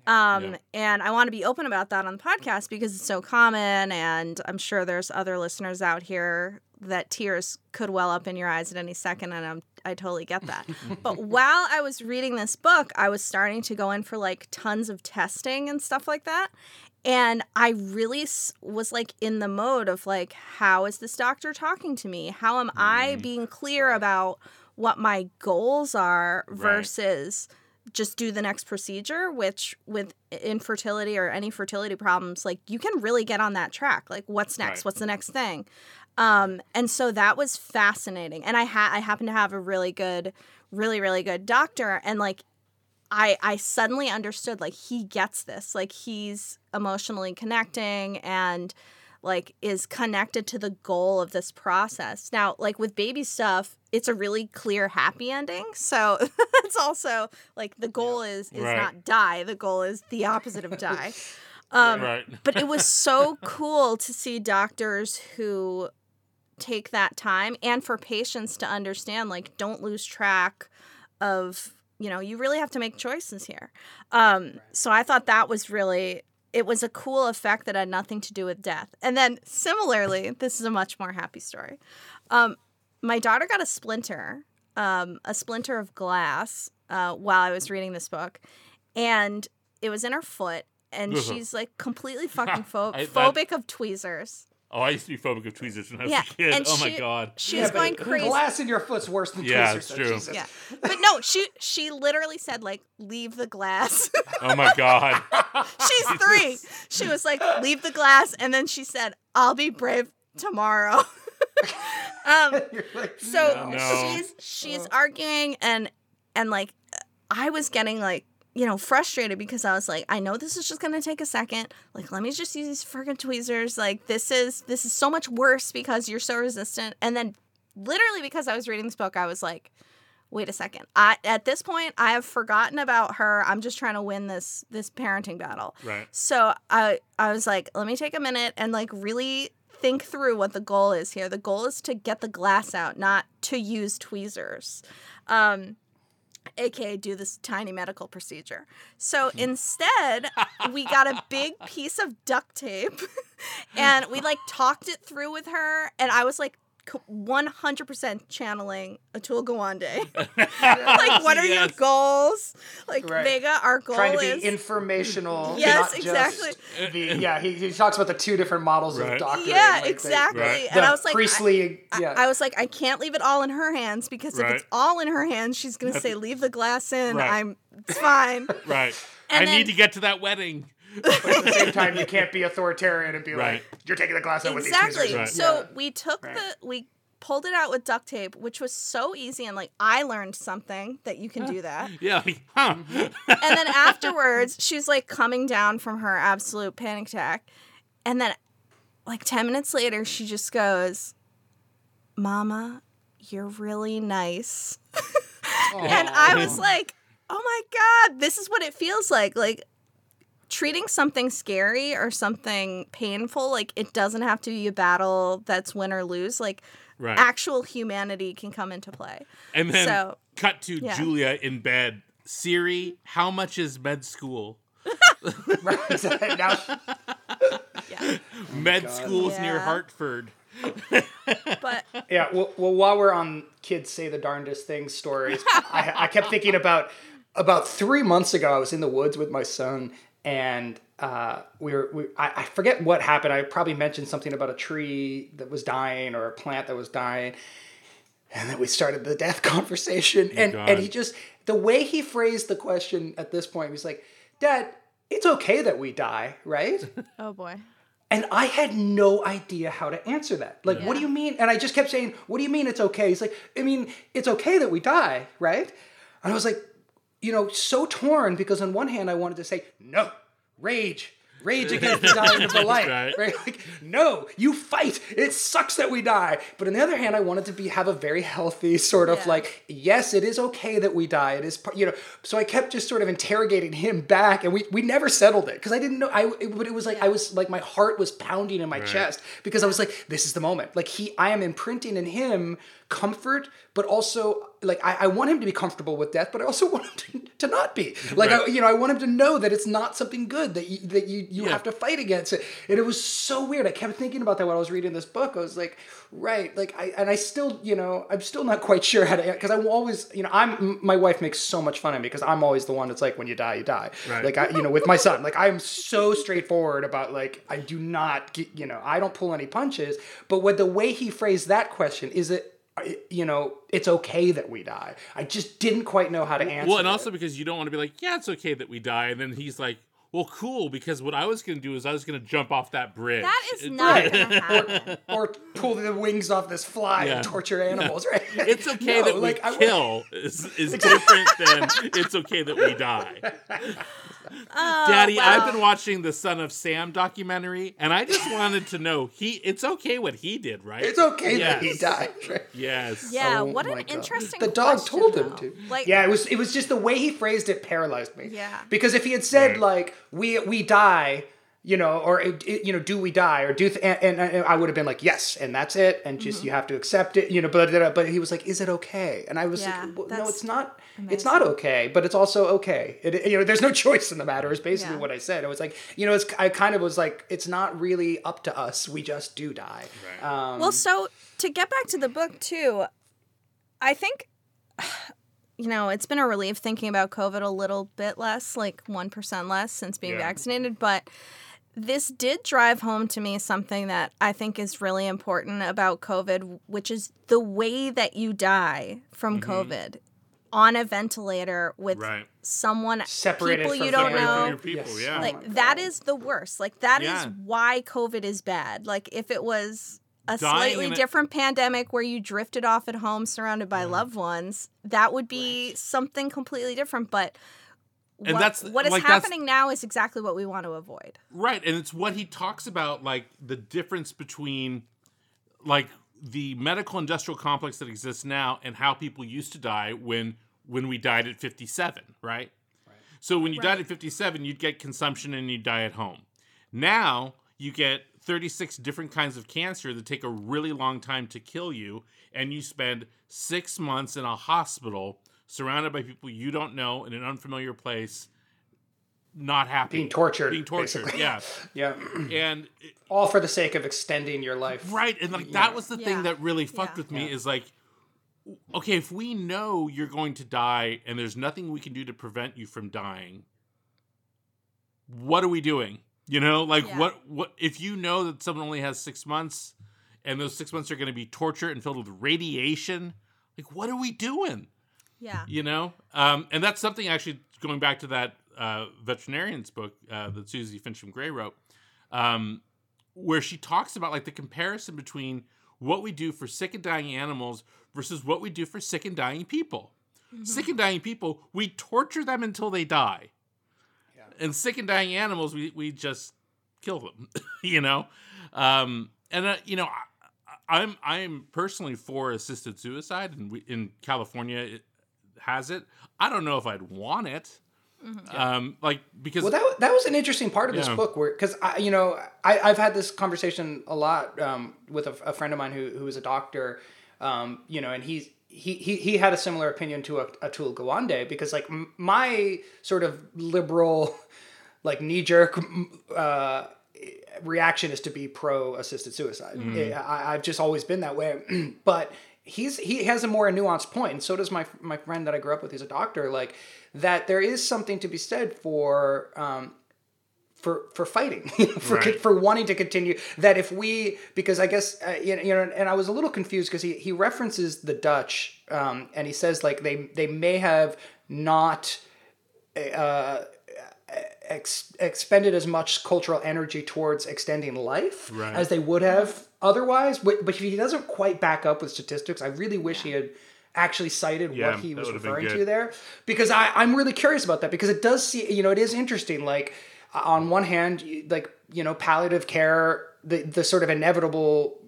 Um, Yeah. and I want to be open about that on the podcast because it's so common, and I'm sure there's other listeners out here that tears could well up in your eyes at any second, and I'm, I totally get that. but while I was reading this book, I was starting to go in for like tons of testing and stuff like that. And I really was like in the mode of like, how is this doctor talking to me? How am I being clear about what my goals are versus just do the next procedure which with infertility or any fertility problems like you can really get on that track. Like what's next? Right. what's the next thing? Um and so that was fascinating. And i had i happen to have a really good really really good doctor. And like I I suddenly understood like he gets this like he's emotionally connecting and like is connected to the goal of this process. Now, like with baby stuff, it's a really clear happy ending. So it's also like the goal is is Right. not die. The goal is the opposite of die. Um, right. but it was so cool to see doctors who take that time and for patients to understand like don't lose track of you know you really have to make choices here. Um so i thought that was really it was a cool effect that had nothing to do with death. And then similarly this is a much more happy story. Um my daughter got a splinter um a splinter of glass uh while i was reading this book and it was in her foot and she's like completely fucking pho- I- that- phobic of tweezers Oh, I used to be phobic of tweezers when I was Yeah, a kid. and oh my god. she's Yeah, going crazy Glass in your foot's worse than Yeah, tweezers. it's true. Jesus. Yeah. But no, she she literally said like leave the glass. Oh my god. She's 3. She was like leave the glass and then she said I'll be brave tomorrow. um like, so No. No. she's she's arguing and and like I was getting like you know frustrated because I was like I know this is just going to take a second like let me just use these freaking tweezers like this is this is so much worse because you're so resistant and then literally because I was reading this book I was like wait a second I at this point I have forgotten about her I'm just trying to win this this parenting battle right. so I I was like, let me take a minute and like really think through what the goal is here. The goal is to get the glass out, not to use tweezers. Um aka do this tiny medical procedure. So instead, we got a big piece of duct tape and we like talked it through with her and I was like 100% channeling Atul Gawande. like what are your goals? Like Right. Vega, our goal trying to is informational. Yes, not exactly. Just the, yeah, he, he talks about the two different models Right. of doctor. yeah, like, the- exactly. Right. And I was like, I- priestly. I, yeah, I was like, I can't leave it all in her hands because if it's all in her hands, she's gonna say, "Leave the glass in." Right. I'm, it's fine. Right. And I then- need to get to that wedding. But at the same time, you can't be authoritarian and be Right. like, "You're taking the glass out with these exactly. tweezers." Right. So Yeah. we took Right. the we pulled it out with duct tape, which was so easy, and like I learned something that you can do that. Yeah. Huh. and then afterwards, she's like coming down from her absolute panic attack. And then, like 10 minutes later, she just goes, Mama, you're really nice. and I was like, oh my God, this is what it feels like. Like, treating something scary or something painful, like, it doesn't have to be a battle that's win or lose. Like, right. actual humanity can come into play. and then so- cut to yeah. Julia in bed. Siri, how much is med school? Right. now, Yeah. med God. school's near Hartford. But yeah. Well, well, while we're on kids say the darndest things stories, I, I kept thinking about about three months ago. I was in the woods with my son, and uh, we were. We, I, I forget what happened. I probably mentioned something about a tree that was dying or a plant that was dying. And then we started the death conversation. And God. and he just the way he phrased the question at this point, he was like, Dad, it's okay that we die, right? oh boy. And I had no idea how to answer that. Like, what do you mean? And I just kept saying, What do you mean it's okay? He's like, I mean, it's okay that we die, right? And I was like, you know, so torn because on one hand I wanted to say, No, rage. Rage against the dying of the light. Right. Right. Like, no, you fight. It sucks that we die. But on the other hand, I wanted to be have a very healthy sort of Yeah. like, yes, it is okay that we die. It is, par- you know. So I kept just sort of interrogating him back, and we we never settled it because I didn't know. I it, but it was like I was like my heart was pounding in my chest because I was like, this is the moment. Like he, I am imprinting in him comfort, but also like I, I want him to be comfortable with death, but I also want him to, to not be. Like I, you know, I want him to know that it's not something good that you that you you Yeah. have to fight against it. And it was so weird. I kept thinking about that while I was reading this book. I was like, right, like I and I still, you know, I'm still not quite sure how to because I'm always, you know, I'm my wife makes so much fun of me because I'm always the one that's like, when you die, you die. Right. Like I, you know, with my son, like I'm so straightforward about like I do not, get, you know, I don't pull any punches. But what the way he phrased that question, is it? You know, it's okay that we die. I just didn't quite know how to answer. Well, and it. also because you don't want to be like, yeah, it's okay that we die. And then he's like, well, cool, because what I was going to do is I was going to jump off that bridge. That is not gonna happen. or pull the wings off this fly Yeah. and torture animals, right? It's okay No, that we like, I- kill is, is different than it's okay that we die. Oh, Daddy, I've been watching the Son of Sam documentary, and I just wanted to know he. It's okay what he did, right? It's okay that he died. Right? Yes. Yeah, Oh what an God. interesting. The dog question, told him though. to. Like, yeah, it was it was just the way he phrased it paralyzed me. Yeah. Because if he had said Right. like we we die, you know, or it, it- you know, do we die or do th- and, and, and I would have been like yes, and that's it, and just Mm-hmm. you have to accept it, you know. But but he was like, is it okay? And I was Yeah, like, well, no, it's not. It's not okay, but it's also okay. It, you know, there's no choice in the matter. Is basically Yeah. what I said. I was like, you know, it's I kind of was like, it's not really up to us. We just do die. Right. Um, Well, so to get back to the book too, I think you know it's been a relief thinking about COVID a little bit less, like one percent less since being Yeah. vaccinated, but. This did drive home to me something that I think is really important about COVID, which is the way that you die from mm-hmm. COVID on a ventilator with Right. someone separated people from you don't know. From your people, yeah. Oh like my that God. is the worst like that is Yeah. why covid is bad like if it was a Dying slightly in a- different pandemic where you drifted off at home surrounded by loved ones that would be something completely different but And what, that's- what is like, happening now is exactly what we want to avoid Right, and it's what he talks about, like the difference between, like the medical industrial complex that exists now and how people used to die when when we died at 57, right? So when you died at 57, you'd get consumption and you'd die at home. Now you get 36 different kinds of cancer that take a really long time to kill you, and you spend six months in a hospital surrounded by people you don't know in an unfamiliar place, not happy, being tortured, being tortured. basically. Yeah, yeah. and all for the sake of extending your life. right, and like Yeah. that was the Yeah. thing that really fucked Yeah. with me Yeah. is like, okay, if we know you're going to die and there's nothing we can do to prevent you from dying, what are we doing? You know, like Yeah. what what if you know that someone only has six months and those six months are going to be torture and filled with radiation? Like, what are we doing? Yeah. You know? Um, and that's something actually going back to that uh, veterinarian's book uh, that Suzy Fincham-Gray wrote um, where she talks about like the comparison between what we do for sick and dying animals versus what we do for sick and dying people. Sick and dying people we torture them until they die. Yeah. and sick and dying animals we, we just kill them you know? Um, and uh, you know I, I'm I'm personally for assisted suicide, and we, in California it has it. I don't know if I'd want it, um, like because Well, that that was an interesting part of this Yeah. book, where because I, you know, I, I've had this conversation a lot um, with a, a friend of mine who who is a doctor, um, you know, and he's. He, he, he had a similar opinion to a, Atul Gawande because like m- my sort of liberal like knee jerk uh, reaction is to be pro assisted suicide. I, I've just always been that way. but he's he has a more nuanced point, and so does my my friend that I grew up with. He's a doctor. Like that, there is something to be said for. Um, for, for fighting for Right. for wanting to continue that if we because I guess uh, you know and I was a little confused because he he references the Dutch um, and he says like they they may have not uh, ex- expended as much cultural energy towards extending life Right. as they would have otherwise. But, but he doesn't quite back up with statistics. I really wish he had actually cited Yeah, what he was referring to there because I, I'm really curious about that because it does see you know it is interesting like uh, on one hand like you know palliative care the the sort of inevitable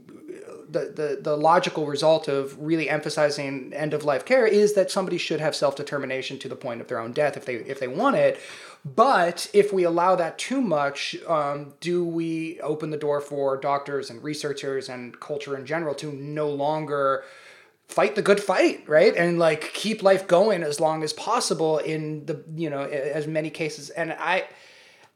the, the, the logical result of really emphasizing end of life care is that somebody should have self determination to the point of their own death if they if they want it. But if we allow that too much, um, do we open the door for doctors and researchers and culture in general to no longer fight the good fight, right? And like keep life going as long as possible in the you know as many cases. And I.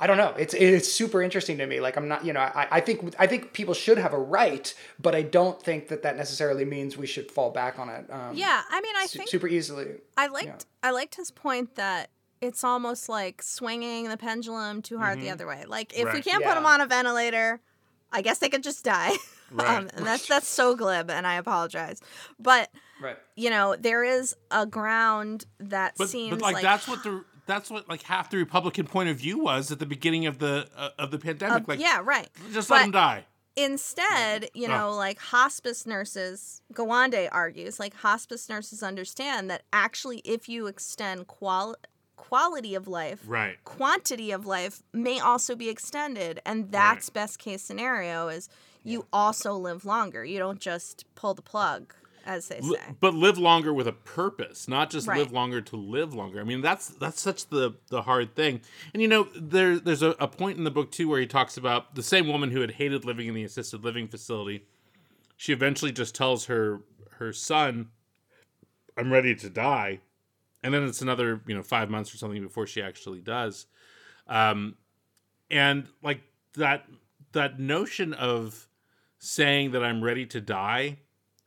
I don't know. It's it's super interesting to me. Like I'm not, you know, I, I think I think people should have a right, but I don't think that that necessarily means we should fall back on it. Um, yeah i mean i su- think super easily. I liked I liked his point that it's almost like swinging the pendulum too hard the other way. Like if we Mm-hmm. Can't put them on a ventilator, I guess they could just die. Right. um, and that's that's so glib, and I apologize. But Right. you know there is a ground that but, seems but like, like that's what the that's what like half the Republican point of view was at the beginning of the uh, of the pandemic. uh, like, yeah right. just But- let them die. Instead, you know, like hospice nurses, Gawande argues, like hospice nurses understand that actually, if you extend qual- quality of life, Right. quantity of life may also be extended. And that's best case scenario is you also live longer. You don't just pull the plug, as they say. but live longer with a purpose, not just Right. live longer to live longer. I mean, that's that's such the the hard thing. And you know, there there's a, a point in the book too where he talks about the same woman who had hated living in the assisted living facility. She eventually just tells her her son, "I'm ready to die," and then it's another you know five months or something before she actually does. Um, and like that that notion of saying that I'm ready to die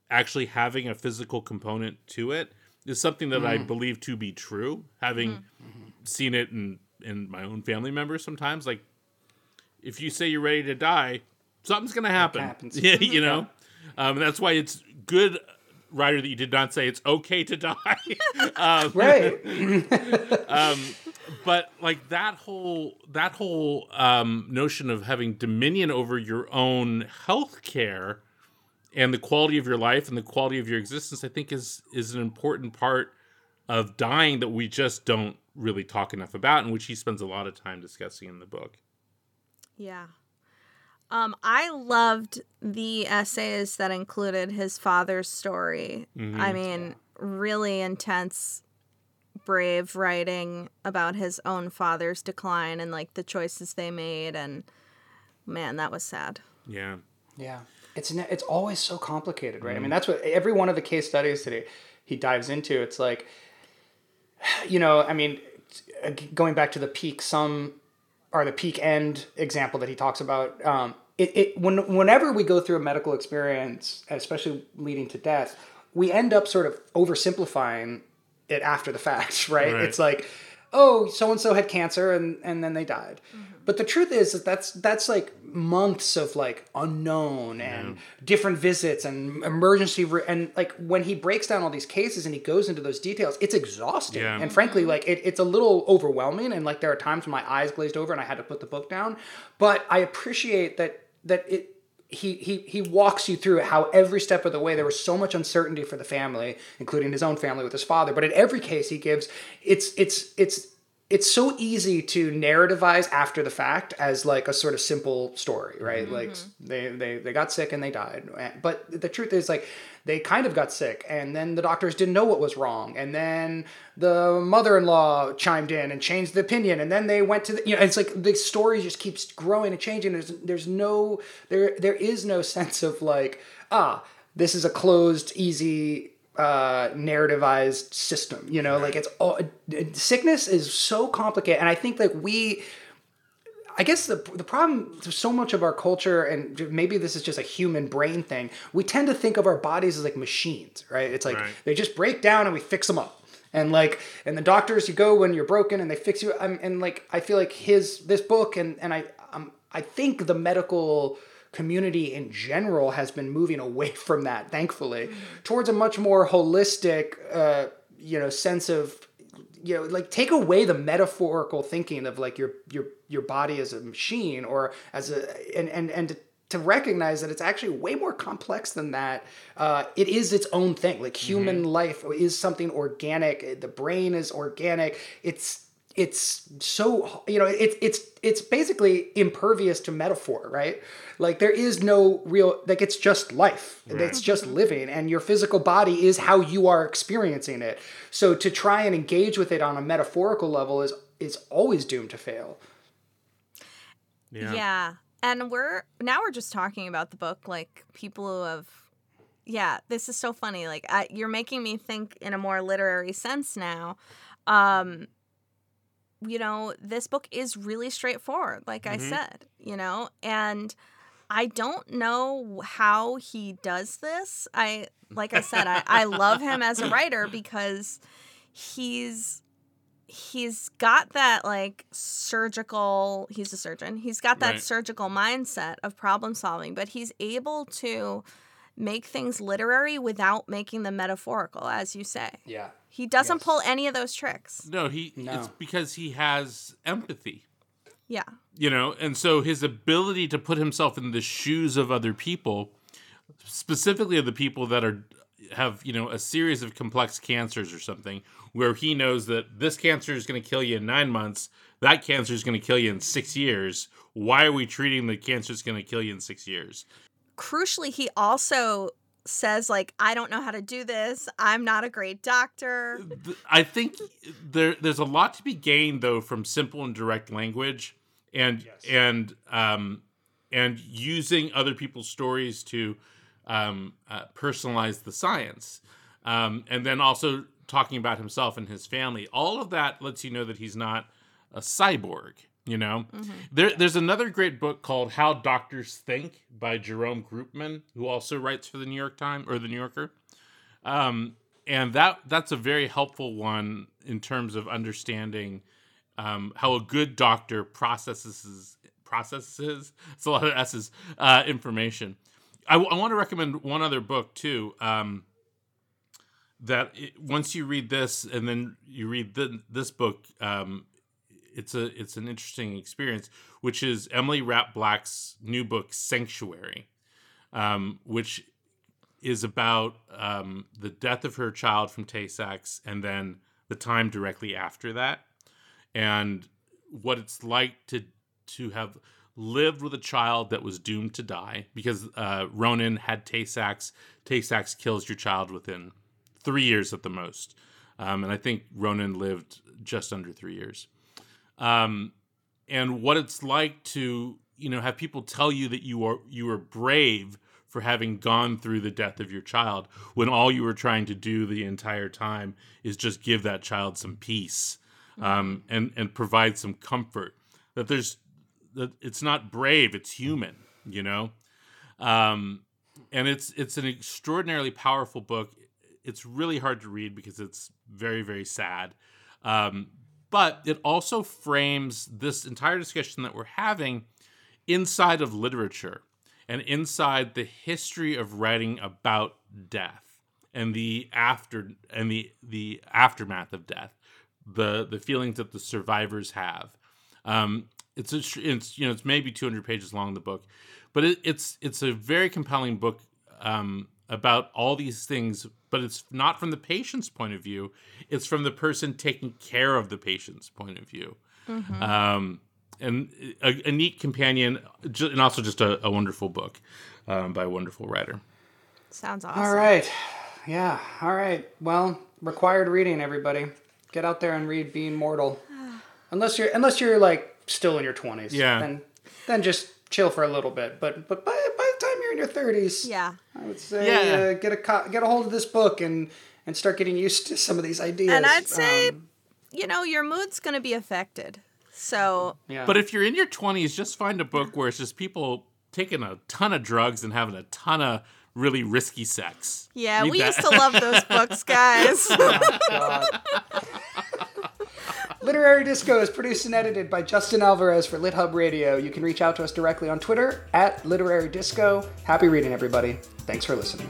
actually having a physical component to it is something that I believe to be true. Having seen it in in my own family members sometimes, like if you say you're ready to die, something's gonna happen. Yeah, you know. Um, that's why it's good, Rider, that you did not say it's okay to die. um, Right. um, but like that whole that whole um, notion of having dominion over your own health care and the quality of your life and the quality of your existence, I think is is an important part of dying that we just don't really talk enough about, and which he spends a lot of time discussing in the book. Yeah. Um, I loved the essays that included his father's story. I mean, really intense, brave writing about his own father's decline and like the choices they made. And man, that was sad. Yeah, Yeah, it's ne- it's always so complicated, right? I mean, that's what every one of the case studies that he, he dives into. It's like, you know, I mean, uh, going back to the peak sum or the peak end example that he talks about. Um, it, it when whenever we go through a medical experience, especially leading to death, we end up sort of oversimplifying it after the fact, right? Right. It's like, oh, so and so had cancer and and then they died. But the truth is that that's that's like months of like unknown and different visits and emergency re- and like when he breaks down all these cases and he goes into those details, it's exhausting. Yeah. And frankly, like it, it's a little overwhelming and like there are times when my eyes glazed over and I had to put the book down. But I appreciate that that it he he he walks you through how every step of the way there was so much uncertainty for the family, including his own family with his father. But in every case he gives, it's it's it's it's so easy to narrativize after the fact as like a sort of simple story, right? Like they, they they got sick and they died. But the truth is like they kind of got sick and then the doctors didn't know what was wrong and then the mother-in-law chimed in and changed the opinion and then they went to the you know it's like the story just keeps growing and changing there's there's no there there is no sense of like ah this is a closed easy uh narrativized system you know like it's all sickness is so complicated and i think that we I guess the the problem so much of our culture, and maybe this is just a human brain thing, we tend to think of our bodies as like machines, right? It's like Right. they just break down and we fix them up. And like, and the doctors, you go when you're broken and they fix you. I'm, and like, I feel like his this book and and I um, I think the medical community in general has been moving away from that, thankfully, towards a much more holistic, uh, you know, sense of you know like take away the metaphorical thinking of like your your your body as a machine or as a and and and to recognize that it's actually way more complex than that. Uh, it is its own thing. Like human life is something organic. The brain is organic. It's it's so you know it's it's it's basically impervious to metaphor right like there is no real like it's just life it's just living and your physical body is how you are experiencing it so to try and engage with it on a metaphorical level is is always doomed to fail yeah, Yeah. And we're now we're just talking about the book like people who have yeah, this is so funny. Like I, you're making me think in a more literary sense now. Um you know, this book is really straightforward, like I mm-hmm. said, you know, and I don't know how he does this. I like I said, I, I love him as a writer because he's he's got that like surgical he's a surgeon he's got that Right. surgical mindset of problem solving but he's able to make things literary without making them metaphorical as you say yeah he doesn't Yes. pull any of those tricks No, he no. it's because he has empathy. yeah you know and so his ability to put himself in the shoes of other people specifically of the people that are have you know a series of complex cancers or something where he knows that this cancer is going to kill you in nine months that cancer is going to kill you in six years why are we treating the cancer that's going to kill you in six years Crucially, he also says like I don't know how to do this. I'm not a great doctor. I think there there's a lot to be gained though from simple and direct language and Yes. and um and using other people's stories to um, uh, personalize the science um, and then also talking about himself and his family all of that lets you know that he's not a cyborg you know? There, there's another great book called how doctors think by Jerome Groopman who also writes for the new york times or the new yorker. Um, and that that's a very helpful one in terms of understanding um, how a good doctor processes processes it's a lot of s's uh, information. I, want to recommend one other book too um, that it, once you read this and then you read the, this book um, it's a it's an interesting experience which is emily rapp black's new book sanctuary um, which is about um, the death of her child from Tay-Sachs and then the time directly after that, and what it's like to to have lived with a child that was doomed to die because uh, Ronan had Tay-Sachs. Tay-Sachs kills your child within three years at the most, um, and I think Ronan lived just under three years. Um, and what it's like to you know have people tell you that you are you are brave for having gone through the death of your child when all you were trying to do the entire time is just give that child some peace um, and and provide some comfort. That there's that it's not brave it's human you know? Um, and it's it's an extraordinarily powerful book. It's really hard to read because it's very very sad. Um, but it also frames this entire discussion that we're having inside of literature and inside the history of writing about death and the after and the the aftermath of death the the feelings that the survivors have. Um it's a, it's you know it's maybe 200 pages long the book but it, it's it's a very compelling book um about all these things but it's not from the patient's point of view it's from the person taking care of the patient's point of view um and a, a neat companion and also just a, a wonderful book um, by a wonderful writer Sounds awesome. All right. Yeah. All right. Well, required reading, everybody. Get out there and read Being Mortal. unless you're unless you're like still in your twenties. Yeah. Then then just chill for a little bit. But but by, by the time you're in your thirties, Yeah. I would say Yeah. uh, get a co- get a hold of this book and and start getting used to some of these ideas. And I'd say, Um, you know, your mood's going to be affected. So, yeah. but if you're in your 20s just find a book where it's just people taking a ton of drugs and having a ton of really risky sex yeah, Read we that. used to love those books, guys. Literary Disco is produced and edited by Justin Alvarez for LitHub Radio. You can reach out to us directly on Twitter at Literary Disco. Happy reading, everybody. Thanks for listening.